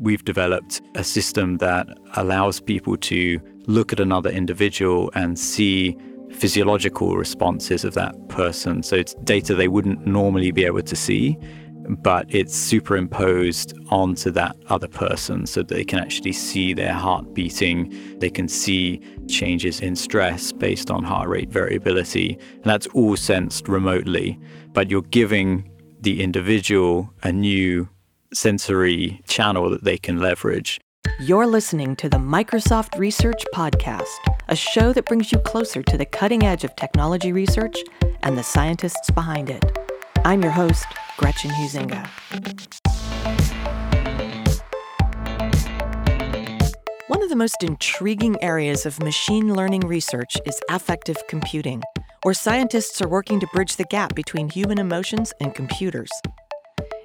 we've developed a system that allows people to look at another individual and see physiological responses of that person. So it's data they wouldn't normally be able to see, but it's superimposed onto that other person so they can actually see their heart beating. They can see changes in stress based on heart rate variability. And that's all sensed remotely, but you're giving the individual a new sensory channel that they can leverage. You're listening to the Microsoft Research Podcast, a show that brings you closer to the cutting edge of technology research and the scientists behind it. I'm your host, Gretchen Huizinga. One of the most intriguing areas of machine learning research is affective computing, where scientists are working to bridge the gap between human emotions and computers.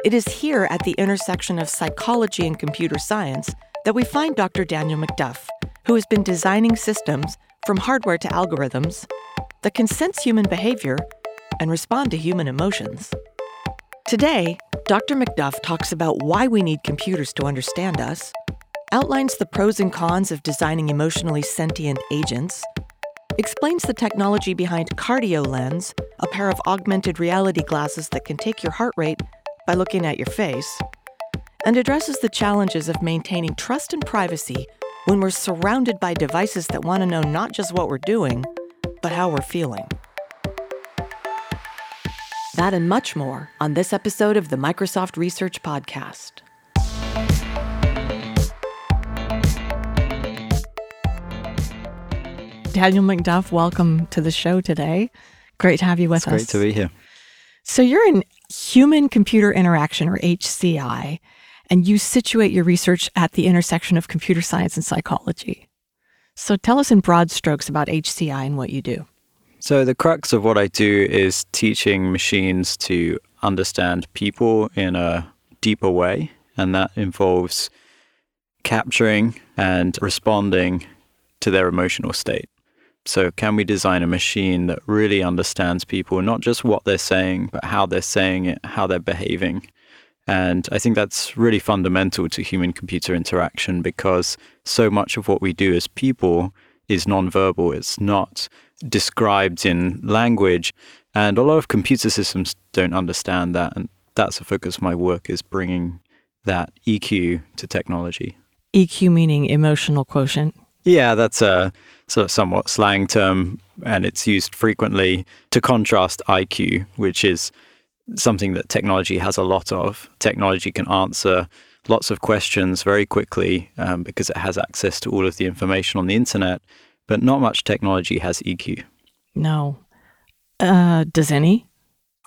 It is here at the intersection of psychology and computer science that we find Dr. Daniel McDuff, who has been designing systems, from hardware to algorithms, that can sense human behavior and respond to human emotions. Today, Dr. McDuff talks about why we need computers to understand us, outlines the pros and cons of designing emotionally sentient agents, explains the technology behind CardioLens, a pair of augmented reality glasses that can take your heart rate by looking at your face, and addresses the challenges of maintaining trust and privacy when we're surrounded by devices that want to know not just what we're doing, but how we're feeling. That and much more on this episode of the Microsoft Research Podcast. Daniel McDuff, welcome to the show today. Great to have you with it's us. Great to be here. So, you're in human computer interaction, or HCI, and you situate your research at the intersection of computer science and psychology. So, tell us in broad strokes about HCI and what you do. So, the crux of what I do is teaching machines to understand people in a deeper way, and that involves capturing and responding to their emotional state. So, can we design a machine that really understands people, not just what they're saying, but how they're saying it, how they're behaving? And I think that's really fundamental to human computer interaction because so much of what we do as people is nonverbal. It's not described in language. And a lot of computer systems don't understand that. And that's the focus of my work is bringing that EQ to technology. EQ meaning emotional quotient. Yeah, that's a sort of somewhat slang term, and it's used frequently to contrast IQ, which is something that technology has a lot of. Technology can answer lots of questions very quickly um, because it has access to all of the information on the internet, but not much technology has EQ. No. Uh, does any?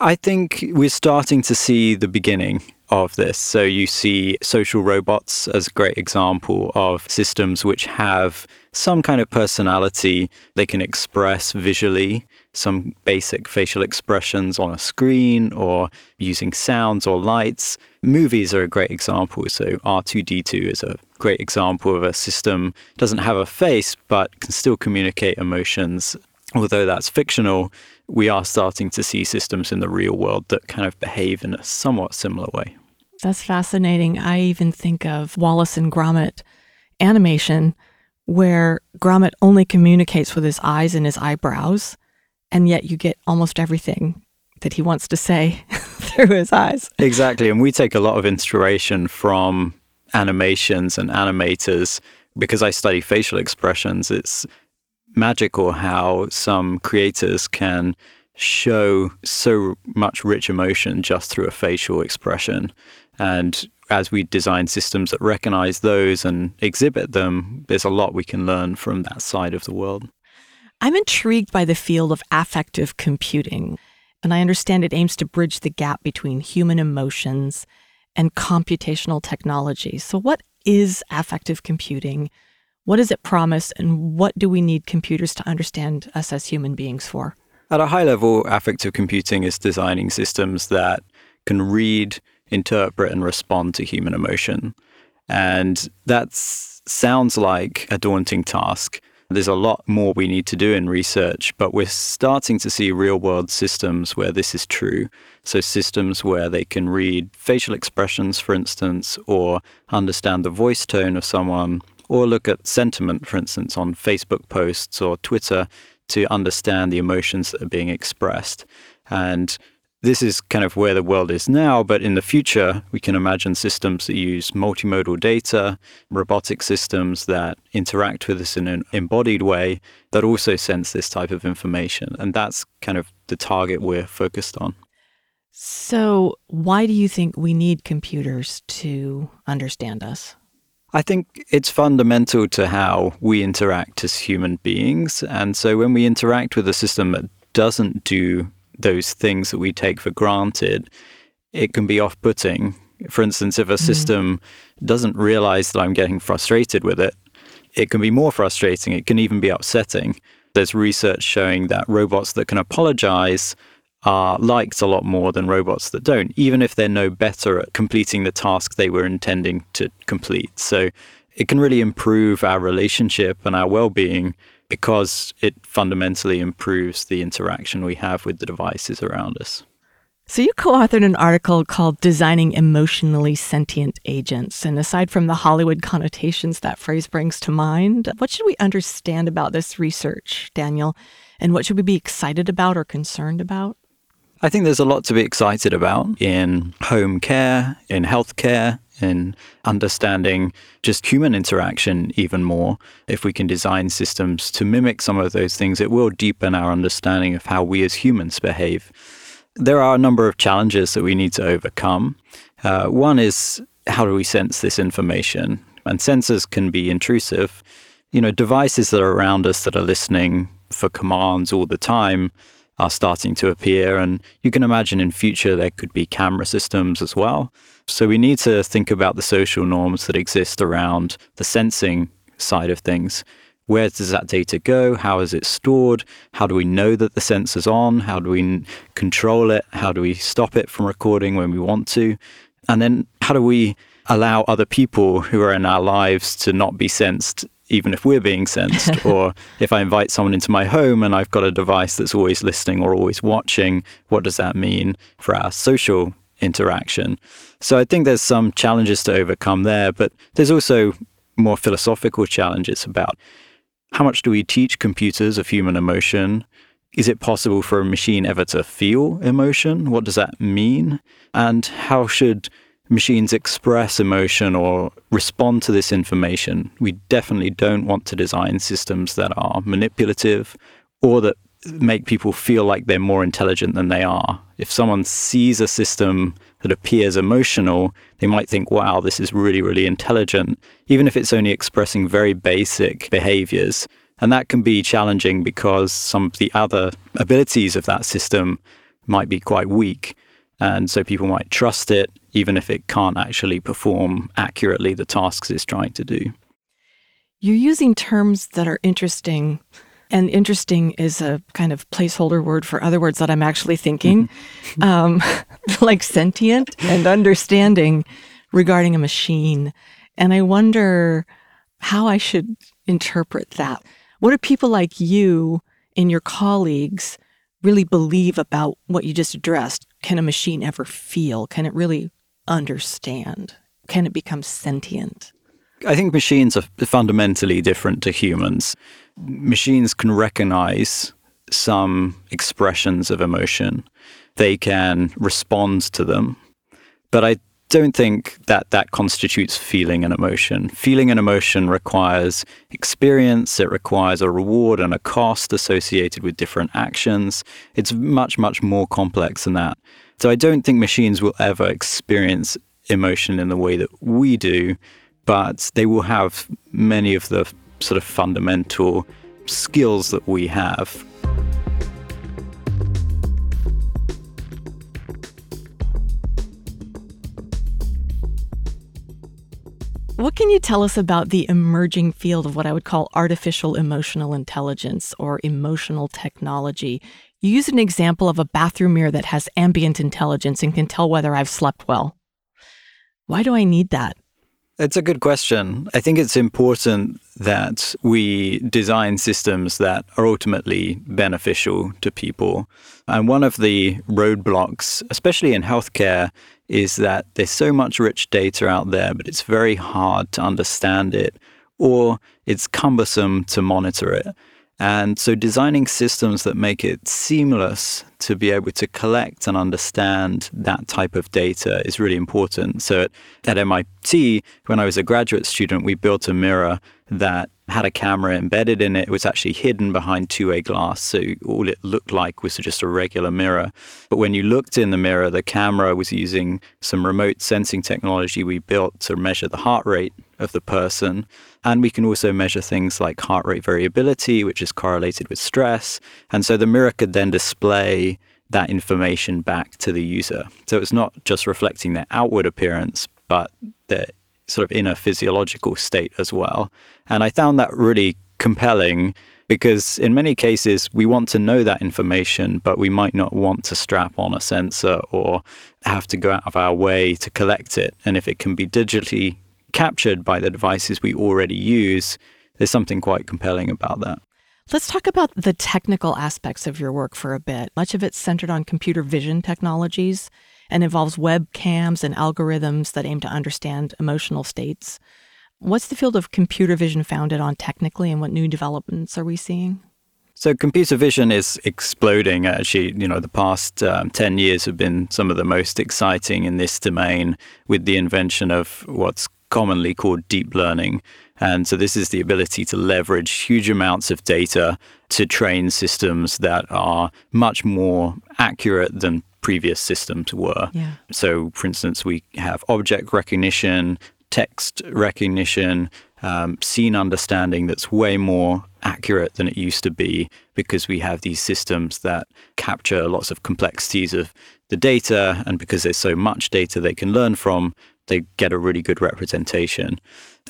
I think we're starting to see the beginning of this. So you see social robots as a great example of systems which have some kind of personality. They can express visually some basic facial expressions on a screen or using sounds or lights. Movies are a great example. So R2D2 is a great example of a system doesn't have a face but can still communicate emotions. Although that's fictional, we are starting to see systems in the real world that kind of behave in a somewhat similar way. That's fascinating. I even think of Wallace and Gromit animation, where Gromit only communicates with his eyes and his eyebrows, and yet you get almost everything that he wants to say through his eyes. Exactly. And we take a lot of inspiration from animations and animators because I study facial expressions. It's magical how some creators can show so much rich emotion just through a facial expression. And as we design systems that recognize those and exhibit them, there's a lot we can learn from that side of the world. I'm intrigued by the field of affective computing, and I understand it aims to bridge the gap between human emotions and computational technology. So, what is affective computing? What does it promise, and what do we need computers to understand us as human beings for? At a high level, affective computing is designing systems that can read, interpret, and respond to human emotion. And that sounds like a daunting task. There's a lot more we need to do in research, but we're starting to see real world systems where this is true. So, systems where they can read facial expressions, for instance, or understand the voice tone of someone, or look at sentiment, for instance, on Facebook posts or Twitter to understand the emotions that are being expressed. And this is kind of where the world is now, but in the future, we can imagine systems that use multimodal data, robotic systems that interact with us in an embodied way that also sense this type of information. And that's kind of the target we're focused on. So, why do you think we need computers to understand us? I think it's fundamental to how we interact as human beings. And so, when we interact with a system that doesn't do those things that we take for granted, it can be off putting. For instance, if a mm-hmm. system doesn't realize that I'm getting frustrated with it, it can be more frustrating. It can even be upsetting. There's research showing that robots that can apologize are liked a lot more than robots that don't, even if they're no better at completing the task they were intending to complete. So it can really improve our relationship and our well being because it fundamentally improves the interaction we have with the devices around us. So, you co authored an article called Designing Emotionally Sentient Agents. And aside from the Hollywood connotations that phrase brings to mind, what should we understand about this research, Daniel? And what should we be excited about or concerned about? I think there's a lot to be excited about in home care, in healthcare, in understanding just human interaction even more. If we can design systems to mimic some of those things, it will deepen our understanding of how we as humans behave. There are a number of challenges that we need to overcome. Uh, one is how do we sense this information? And sensors can be intrusive. You know, devices that are around us that are listening for commands all the time are starting to appear. And you can imagine in future there could be camera systems as well. So we need to think about the social norms that exist around the sensing side of things. Where does that data go? How is it stored? How do we know that the sensor's on? How do we control it? How do we stop it from recording when we want to? And then how do we allow other people who are in our lives to not be sensed even if we're being sensed, or if I invite someone into my home and I've got a device that's always listening or always watching, what does that mean for our social interaction? So I think there's some challenges to overcome there, but there's also more philosophical challenges about how much do we teach computers of human emotion? Is it possible for a machine ever to feel emotion? What does that mean? And how should machines express emotion or respond to this information. We definitely don't want to design systems that are manipulative or that make people feel like they're more intelligent than they are. If someone sees a system that appears emotional, they might think, wow, this is really, really intelligent, even if it's only expressing very basic behaviors. And that can be challenging because some of the other abilities of that system might be quite weak. And so people might trust it, even if it can't actually perform accurately the tasks it's trying to do. You're using terms that are interesting. And interesting is a kind of placeholder word for other words that I'm actually thinking, um, like sentient and understanding regarding a machine. And I wonder how I should interpret that. What do people like you and your colleagues really believe about what you just addressed? Can a machine ever feel? Can it really understand? Can it become sentient? I think machines are fundamentally different to humans. Machines can recognize some expressions of emotion, they can respond to them. But I don't think that that constitutes feeling an emotion. Feeling an emotion requires experience, it requires a reward and a cost associated with different actions. It's much, much more complex than that. So I don't think machines will ever experience emotion in the way that we do, but they will have many of the sort of fundamental skills that we have What can you tell us about the emerging field of what I would call artificial emotional intelligence or emotional technology? You used an example of a bathroom mirror that has ambient intelligence and can tell whether I've slept well. Why do I need that? It's a good question. I think it's important that we design systems that are ultimately beneficial to people. And one of the roadblocks, especially in healthcare, is that there's so much rich data out there, but it's very hard to understand it or it's cumbersome to monitor it. And so designing systems that make it seamless to be able to collect and understand that type of data is really important. So at, MIT, when I was a graduate student, we built a mirror that had a camera embedded in it. It was actually hidden behind two-way glass, so all it looked like was just a regular mirror. But when you looked in the mirror, the camera was using some remote sensing technology we built to measure the heart rate of the person. And we can also measure things like heart rate variability, which is correlated with stress. And so the mirror could then display that information back to the user. So it's not just reflecting their outward appearance, but their sort of inner physiological state as well. And I found that really compelling because in many cases we want to know that information, but we might not want to strap on a sensor or have to go out of our way to collect it. And if it can be digitally captured by the devices we already use, there's something quite compelling about that. Let's talk about the technical aspects of your work for a bit. Much of it's centered on computer vision technologies and involves webcams and algorithms that aim to understand emotional states. What's the field of computer vision founded on technically, and what new developments are we seeing? So computer vision is exploding. Actually, you know, the past um, 10 years have been some of the most exciting in this domain with the invention of what's commonly called deep learning. And so this is the ability to leverage huge amounts of data to train systems that are much more accurate than previous systems were. Yeah. So, for instance, we have object recognition, text recognition, um, scene understanding that's way more accurate than it used to be because we have these systems that capture lots of complexities of the data. And because there's so much data they can learn from, they get a really good representation.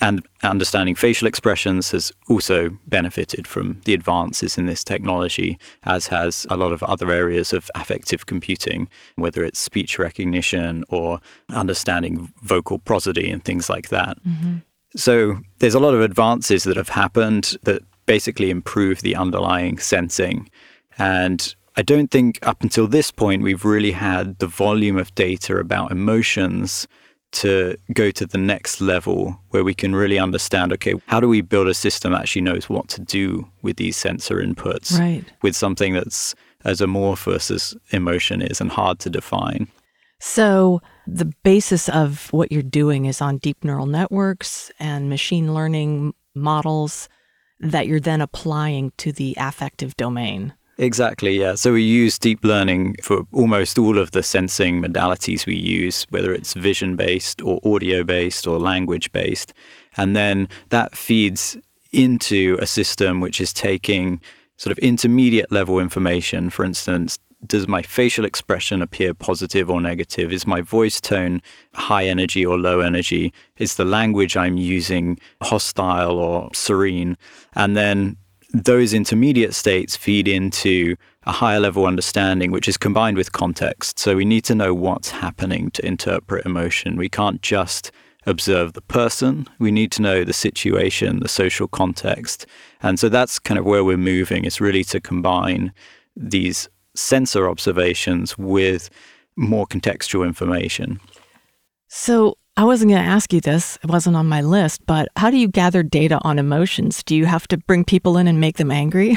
And understanding facial expressions has also benefited from the advances in this technology, as has a lot of other areas of affective computing, whether it's speech recognition or understanding vocal prosody and things like that. Mm-hmm. So there's a lot of advances that have happened that basically improve the underlying sensing. And I don't think up until this point we've really had the volume of data about emotions to go to the next level where we can really understand okay how do we build a system that actually knows what to do with these sensor inputs right. with something that's as amorphous as emotion is and hard to define so the basis of what you're doing is on deep neural networks and machine learning models that you're then applying to the affective domain Exactly, yeah. So we use deep learning for almost all of the sensing modalities we use, whether it's vision based or audio based or language based. And then that feeds into a system which is taking sort of intermediate level information. For instance, does my facial expression appear positive or negative? Is my voice tone high energy or low energy? Is the language I'm using hostile or serene? And then those intermediate states feed into a higher level understanding, which is combined with context. So we need to know what's happening to interpret emotion. We can't just observe the person. We need to know the situation, the social context. And so that's kind of where we're moving, is really to combine these sensor observations with more contextual information. So I wasn't going to ask you this, it wasn't on my list, but how do you gather data on emotions? Do you have to bring people in and make them angry?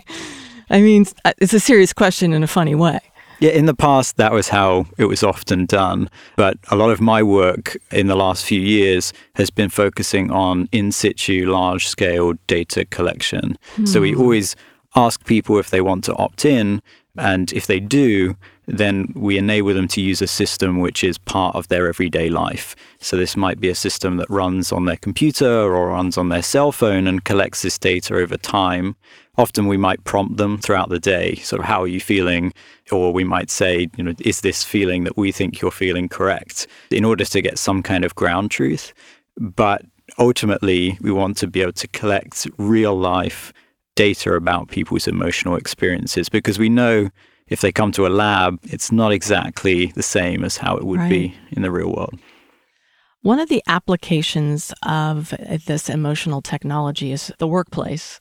I mean, it's a serious question in a funny way. Yeah, in the past, that was how it was often done. But a lot of my work in the last few years has been focusing on in situ, large scale data collection. So we hmm. always ask people if they want to opt in. And if they do, then we enable them to use a system which is part of their everyday life. So this might be a system that runs on their computer or runs on their cell phone and collects this data over time. Often we might prompt them throughout the day, sort of how are you feeling? Or we might say, you know, is this feeling that we think you're feeling correct? In order to get some kind of ground truth. But ultimately, we want to be able to collect real life data about people's emotional experiences because we know if they come to a lab, it's not exactly the same as how it would right. be in the real world. One of the applications of this emotional technology is the workplace.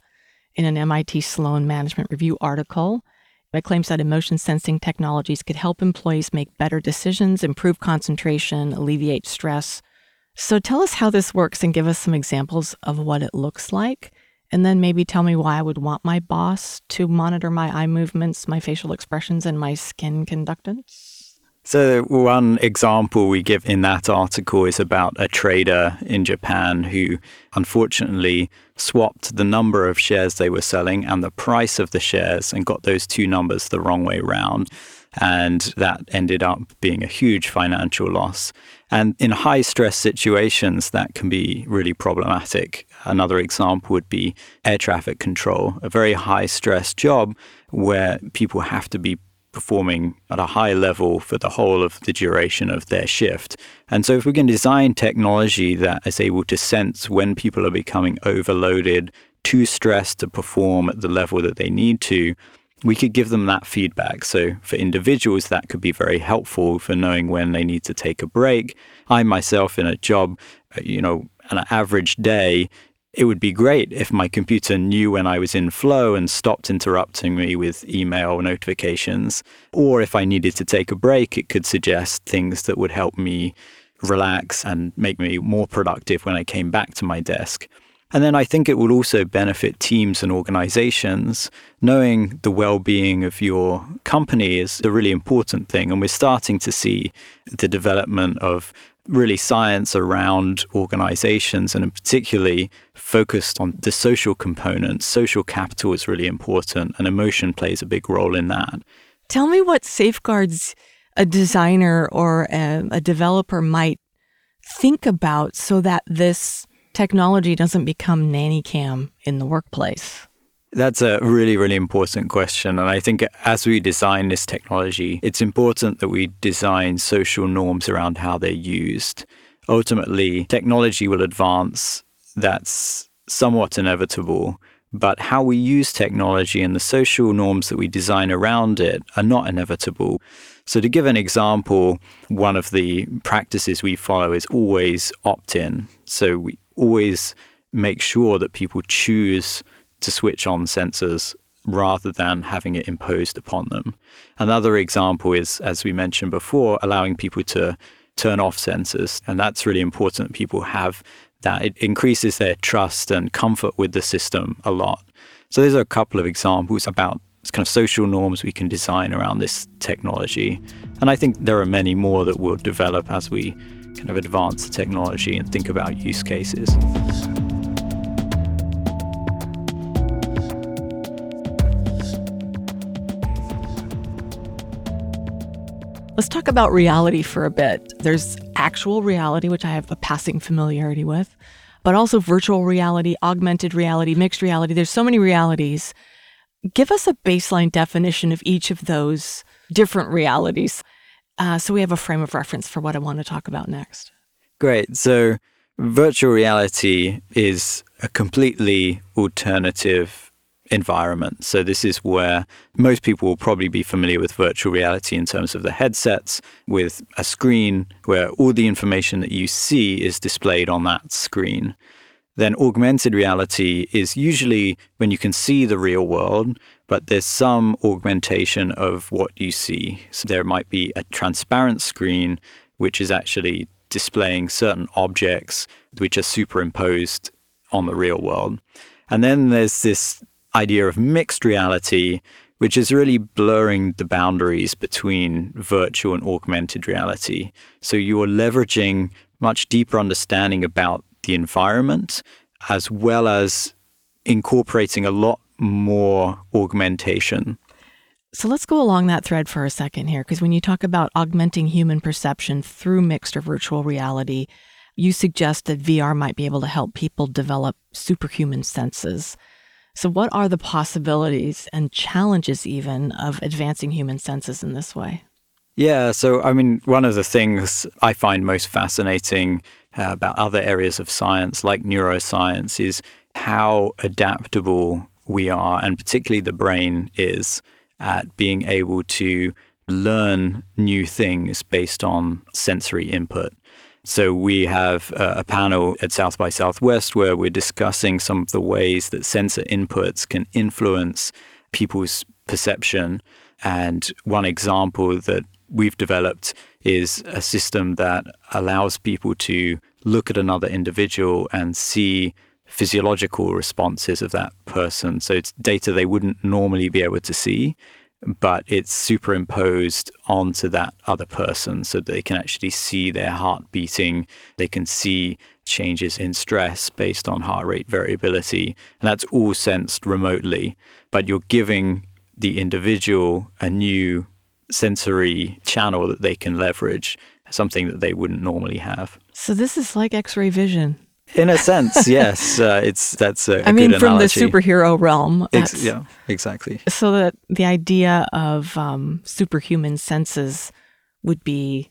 In an MIT Sloan Management Review article, it claims that emotion sensing technologies could help employees make better decisions, improve concentration, alleviate stress. So tell us how this works and give us some examples of what it looks like. And then maybe tell me why I would want my boss to monitor my eye movements, my facial expressions, and my skin conductance. So, one example we give in that article is about a trader in Japan who unfortunately swapped the number of shares they were selling and the price of the shares and got those two numbers the wrong way round. And that ended up being a huge financial loss. And in high stress situations, that can be really problematic. Another example would be air traffic control, a very high stress job where people have to be performing at a high level for the whole of the duration of their shift. And so, if we can design technology that is able to sense when people are becoming overloaded, too stressed to perform at the level that they need to, we could give them that feedback. So, for individuals, that could be very helpful for knowing when they need to take a break. I myself, in a job, uh, you know, an average day, it would be great if my computer knew when I was in flow and stopped interrupting me with email notifications. Or if I needed to take a break, it could suggest things that would help me relax and make me more productive when I came back to my desk. And then I think it will also benefit teams and organizations. Knowing the well being of your company is a really important thing. And we're starting to see the development of really science around organizations and particularly focused on the social component. Social capital is really important and emotion plays a big role in that. Tell me what safeguards a designer or a, a developer might think about so that this technology doesn't become nanny cam in the workplace. That's a really, really important question. And I think as we design this technology, it's important that we design social norms around how they're used. Ultimately, technology will advance. That's somewhat inevitable. But how we use technology and the social norms that we design around it are not inevitable. So, to give an example, one of the practices we follow is always opt in. So, we always make sure that people choose to switch on sensors rather than having it imposed upon them. Another example is, as we mentioned before, allowing people to turn off sensors. And that's really important. that People have that. It increases their trust and comfort with the system a lot. So, these are a couple of examples about kind of social norms we can design around this technology. And I think there are many more that will develop as we kind of advance the technology and think about use cases. Let's talk about reality for a bit. There's actual reality, which I have a passing familiarity with, but also virtual reality, augmented reality, mixed reality. There's so many realities. Give us a baseline definition of each of those different realities uh, so we have a frame of reference for what I want to talk about next. Great. So, virtual reality is a completely alternative environment. So, this is where most people will probably be familiar with virtual reality in terms of the headsets with a screen where all the information that you see is displayed on that screen. Then, augmented reality is usually when you can see the real world, but there's some augmentation of what you see. So, there might be a transparent screen, which is actually displaying certain objects which are superimposed on the real world. And then there's this idea of mixed reality, which is really blurring the boundaries between virtual and augmented reality. So you're leveraging much deeper understanding about the environment as well as incorporating a lot more augmentation. So let's go along that thread for a second here, because when you talk about augmenting human perception through mixed or virtual reality, you suggest that VR might be able to help people develop superhuman senses. So, what are the possibilities and challenges, even, of advancing human senses in this way? Yeah, so I mean, one of the things I find most fascinating uh, about other areas of science, like neuroscience, is how adaptable we are, and particularly the brain is at being able to learn new things based on sensory input. So we have a panel at South by Southwest where we're discussing some of the ways that sensor inputs can influence people's perception. And one example that we've developed is a system that allows people to look at another individual and see physiological responses of that person. So it's data they wouldn't normally be able to see, but it's superimposed onto that other person so they can actually see their heart beating. They can see changes in stress based on heart rate variability. And that's all sensed remotely, but you're giving the individual a new sensory channel that they can leverage, something that they wouldn't normally have. So this is like X-ray vision. In a sense, yes, uh, it's that's a, a I mean, from analogy. the superhero realm. Ex- yeah, exactly. So that the idea of um, superhuman senses would be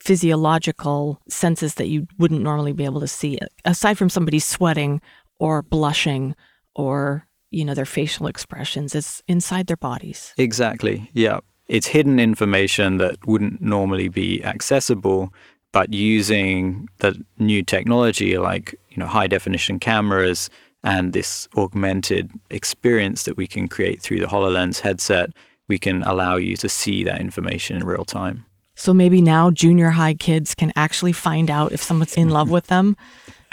physiological senses that you wouldn't normally be able to see, aside from somebody sweating or blushing or you know their facial expressions. It's inside their bodies. Exactly. Yeah, it's hidden information that wouldn't normally be accessible but using the new technology like you know high definition cameras and this augmented experience that we can create through the HoloLens headset, we can allow you to see that information in real time. So maybe now junior high kids can actually find out if someone's in love with them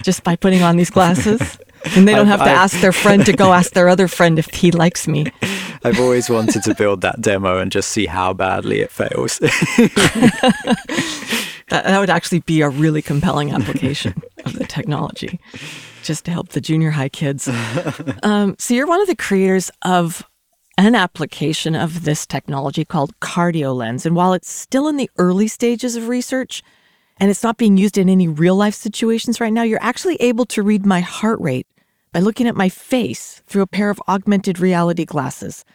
just by putting on these glasses. And they don't have to ask their friend to go ask their other friend if he likes me. I've always wanted to build that demo and just see how badly it fails. That, that would actually be a really compelling application of the technology, just to help the junior high kids. Um, so you're one of the creators of an application of this technology called CardioLens. And while it's still in the early stages of research and it's not being used in any real life situations right now, you're actually able to read my heart rate by looking at my face through a pair of augmented reality glasses.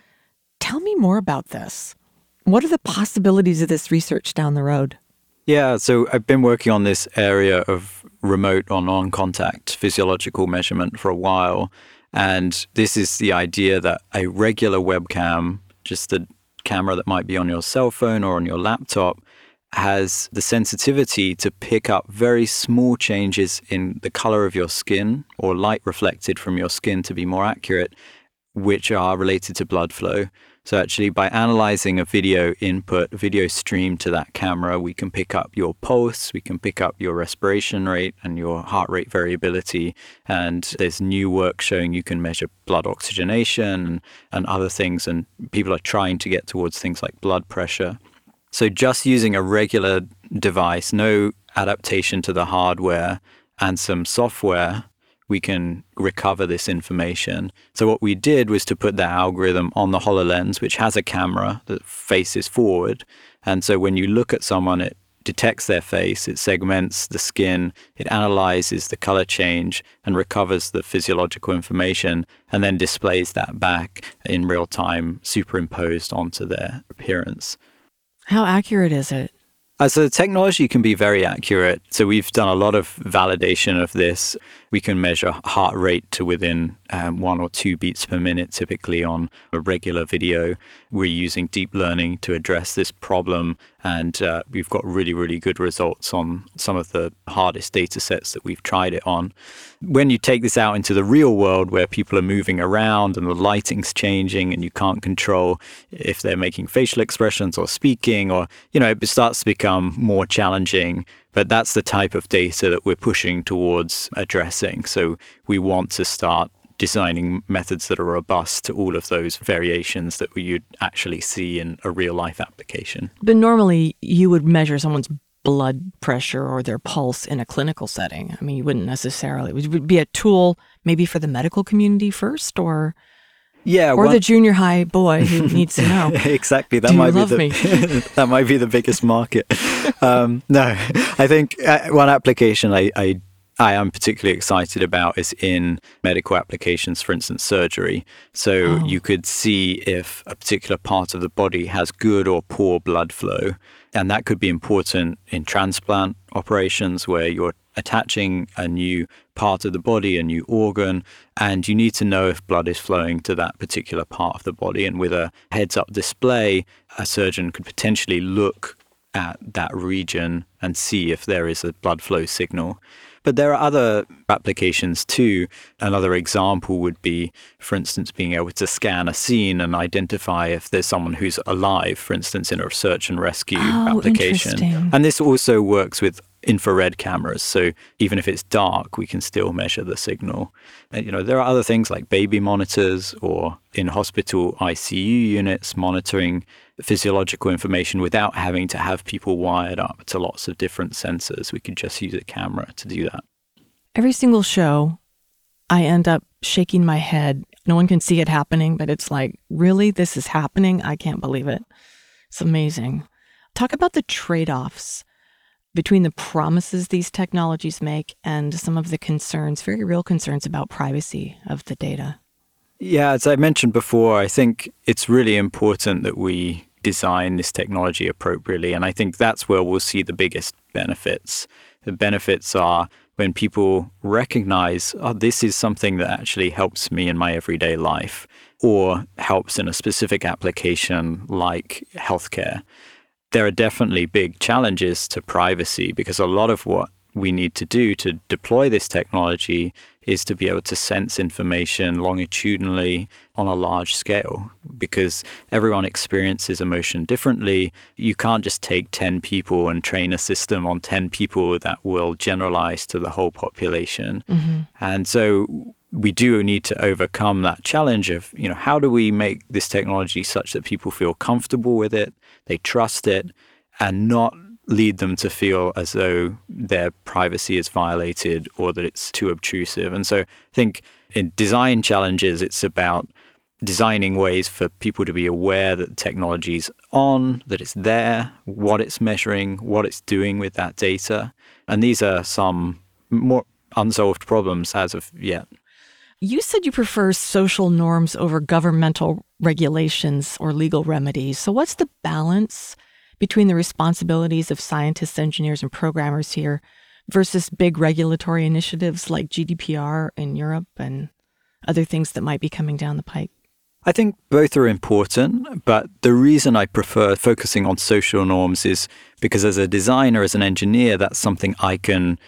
Tell me more about this. What are the possibilities of this research down the road? Yeah, so I've been working on this area of remote or non contact physiological measurement for a while. And this is the idea that a regular webcam, just a camera that might be on your cell phone or on your laptop, has the sensitivity to pick up very small changes in the color of your skin or light reflected from your skin to be more accurate, which are related to blood flow. So actually, by analyzing a video input, video stream to that camera, we can pick up your pulse, we can pick up your respiration rate and your heart rate variability. And there's new work showing you can measure blood oxygenation and, other things. And people are trying to get towards things like blood pressure. So just using a regular device, no adaptation to the hardware and some software we can recover this information. So what we did was to put that algorithm on the HoloLens, which has a camera that faces forward. And so when you look at someone, it detects their face, it segments the skin, it analyzes the color change and recovers the physiological information and then displays that back in real time, superimposed onto their appearance. How accurate is it? Uh, so the technology can be very accurate. So we've done a lot of validation of this. We can measure heart rate to within um, one or two beats per minute, typically on a regular video. We're using deep learning to address this problem, and uh, we've got really, really good results on some of the hardest data sets that we've tried it on. When you take this out into the real world where people are moving around and the lighting's changing and you can't control if they're making facial expressions or speaking, or, you know, it starts to become more challenging but that's the type of data that we're pushing towards addressing. So we want to start designing methods that are robust to all of those variations that you'd actually see in a real life application. But normally you would measure someone's blood pressure or their pulse in a clinical setting. I mean, you wouldn't necessarily. It would be a tool maybe for the medical community first or yeah, or well, the junior high boy who needs to know. exactly. That Do might be the that might be the biggest market. Um, no, I think uh, one application I, I I am particularly excited about is in medical applications, for instance, surgery. So oh. you could see if a particular part of the body has good or poor blood flow. And that could be important in transplant operations where you're attaching a new part of the body, a new organ, and you need to know if blood is flowing to that particular part of the body. And with a heads up display, a surgeon could potentially look at that region and see if there is a blood flow signal. But there are other applications too. Another example would be, for instance, being able to scan a scene and identify if there's someone who's alive, for instance, in a search and rescue oh, application. And this also works with infrared cameras. So even if it's dark, we can still measure the signal. And, you know, there are other things like baby monitors or in hospital ICU units monitoring physiological information without having to have people wired up to lots of different sensors. We could just use a camera to do that. Every single show, I end up shaking my head. No one can see it happening, but it's like, really? This is happening? I can't believe it. It's amazing. Talk about the trade offs between the promises these technologies make and some of the concerns, very real concerns about privacy of the data. Yeah, as I mentioned before, I think it's really important that we design this technology appropriately. And I think that's where we'll see the biggest benefits. The benefits are when people recognize, oh, this is something that actually helps me in my everyday life or helps in a specific application like healthcare. There are definitely big challenges to privacy because a lot of what we need to do to deploy this technology is to be able to sense information longitudinally on a large scale because everyone experiences emotion differently. You can't just take 10 people and train a system on 10 people that will generalize to the whole population. Mm-hmm. And so we do need to overcome that challenge of, you know, how do we make this technology such that people feel comfortable with it, they trust it, and not lead them to feel as though their privacy is violated or that it's too obtrusive. And so I think in design challenges, it's about designing ways for people to be aware that the technology's on, that it's there, what it's measuring, what it's doing with that data. And these are some more unsolved problems as of yet. You said you prefer social norms over governmental regulations or legal remedies. So, what's the balance between the responsibilities of scientists, engineers, and programmers here versus big regulatory initiatives like GDPR in Europe and other things that might be coming down the pike? I think both are important, but the reason I prefer focusing on social norms is because as a designer, as an engineer, that's something I can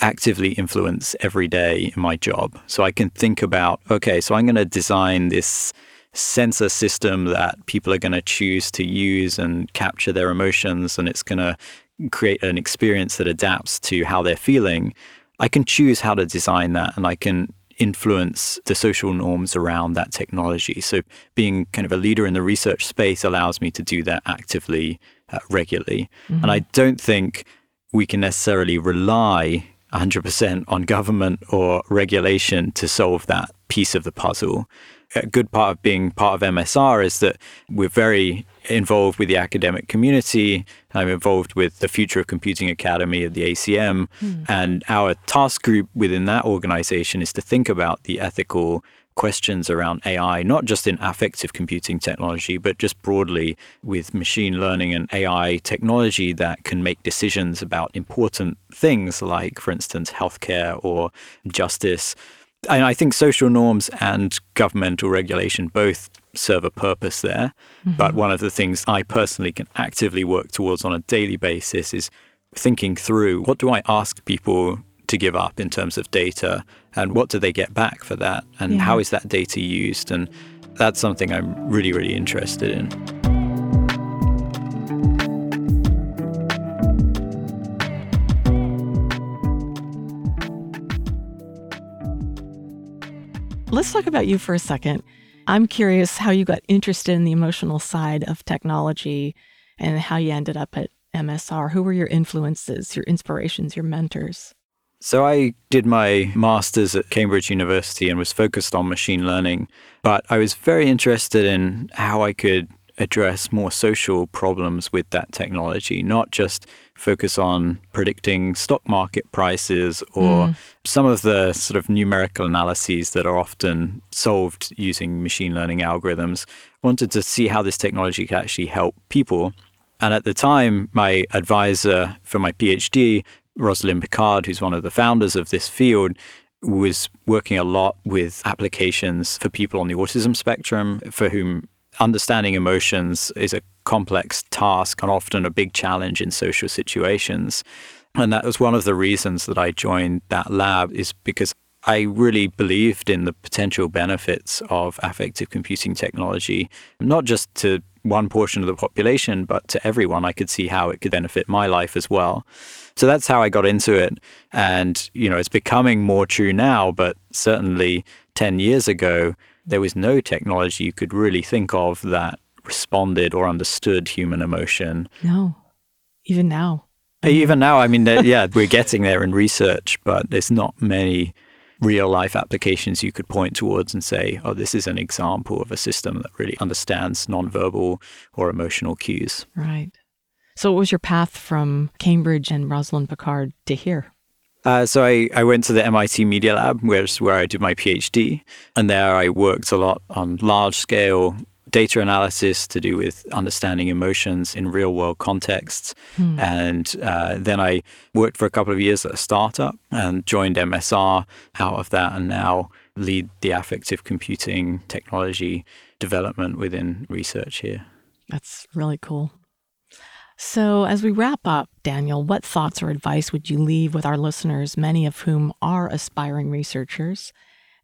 actively influence every day in my job. So I can think about, okay, so I'm going to design this sensor system that people are going to choose to use and capture their emotions, and it's going to create an experience that adapts to how they're feeling. I can choose how to design that and I can influence the social norms around that technology. So, being kind of a leader in the research space allows me to do that actively, uh, regularly. Mm-hmm. And I don't think we can necessarily rely 100% on government or regulation to solve that piece of the puzzle a good part of being part of MSR is that we're very involved with the academic community. I'm involved with the Future of Computing Academy of the ACM. Mm. And our task group within that organization is to think about the ethical questions around AI, not just in affective computing technology, but just broadly with machine learning and AI technology that can make decisions about important things like, for instance, healthcare or justice and I think social norms and governmental regulation both serve a purpose there. Mm-hmm. But one of the things I personally can actively work towards on a daily basis is thinking through what do I ask people to give up in terms of data and what do they get back for that and yeah. how is that data used and that's something I'm really really interested in. Let's talk about you for a second. I'm curious how you got interested in the emotional side of technology and how you ended up at MSR. Who were your influences, your inspirations, your mentors? So I did my master's at Cambridge University and was focused on machine learning, but I was very interested in how I could address more social problems with that technology, not just focus on predicting stock market prices or mm. some of the sort of numerical analyses that are often solved using machine learning algorithms. I wanted to see how this technology could actually help people. And at the time, my advisor for my PhD, Rosalind Picard, who's one of the founders of this field, was working a lot with applications for people on the autism spectrum for whom understanding emotions is a complex task and often a big challenge in social situations. And that was one of the reasons that I joined that lab is because I really believed in the potential benefits of affective computing technology, not just to one portion of the population, but to everyone. I could see how it could benefit my life as well. So that's how I got into it. And, you know, it's becoming more true now, but certainly 10 years ago, there was no technology you could really think of that responded or understood human emotion. No, even now. Uh, even now, I mean, yeah, we're getting there in research, but there's not many real life applications you could point towards and say, oh, this is an example of a system that really understands nonverbal or emotional cues. Right. So, what was your path from Cambridge and Rosalind Picard to here? Uh, so I, I went to the MIT Media Lab, where, where I did my PhD, and there I worked a lot on large scale data analysis to do with understanding emotions in real world contexts. Hmm. And uh, then I worked for a couple of years at a startup and joined MSR out of that, and now lead the affective computing technology development within research here. That's really cool. So, as we wrap up, Daniel, what thoughts or advice would you leave with our listeners, many of whom are aspiring researchers?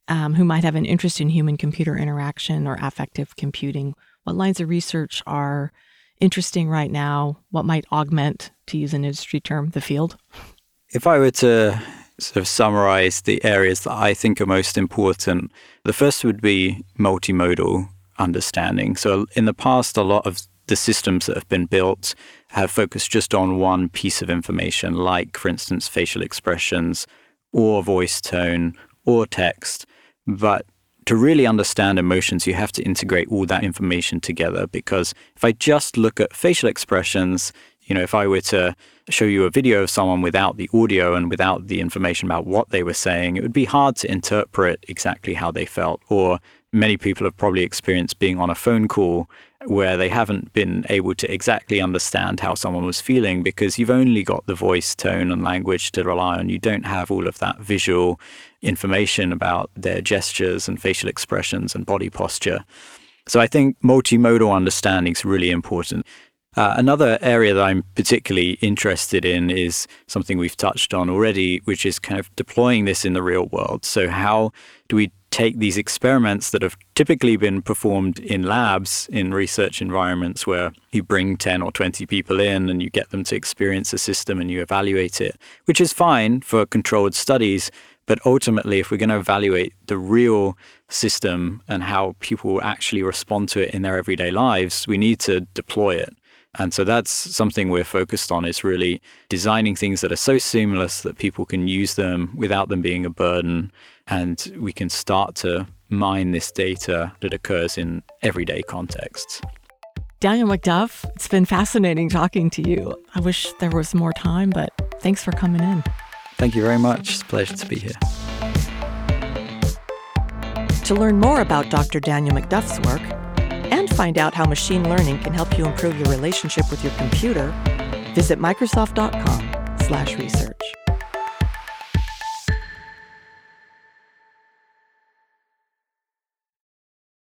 um, who might have an interest in human computer interaction or affective computing. What lines of research are interesting right now? What might augment, to use an industry term, the field? If I were to sort of summarize the areas that I think are most important, the first would be multimodal understanding. So, in the past, a lot of the systems that have been built have focused just on one piece of information, like, for instance, facial expressions or voice tone or text. But to really understand emotions, you have to integrate all that information together because if I just look at facial expressions, you know, if I were to show you a video of someone without the audio and without the information about what they were saying, it would be hard to interpret exactly how they felt. Or many people have probably experienced being on a phone call where they haven't been able to exactly understand how someone was feeling because you've only got the voice, tone, and language to rely on. You don't have all of that visual information about their gestures and facial expressions and body posture. So I think multimodal understanding is really important. Uh, another area that I'm particularly interested in is something we've touched on already, which is kind of deploying this in the real world. So, how do we take these experiments that have typically been performed in labs in research environments where you bring 10 or 20 people in and you get them to experience a system and you evaluate it, which is fine for controlled studies. But ultimately, if we're going to evaluate the real system and how people actually respond to it in their everyday lives, we need to deploy it. And so that's something we're focused on is really designing things that are so seamless that people can use them without them being a burden. And we can start to mine this data that occurs in everyday contexts. Daniel McDuff, it's been fascinating talking to you. I wish there was more time, but thanks for coming in. Thank you very much. It's a pleasure to be here. To learn more about Dr. Daniel McDuff's work, and find out how machine learning can help you improve your relationship with your computer, visit microsoft.com/research.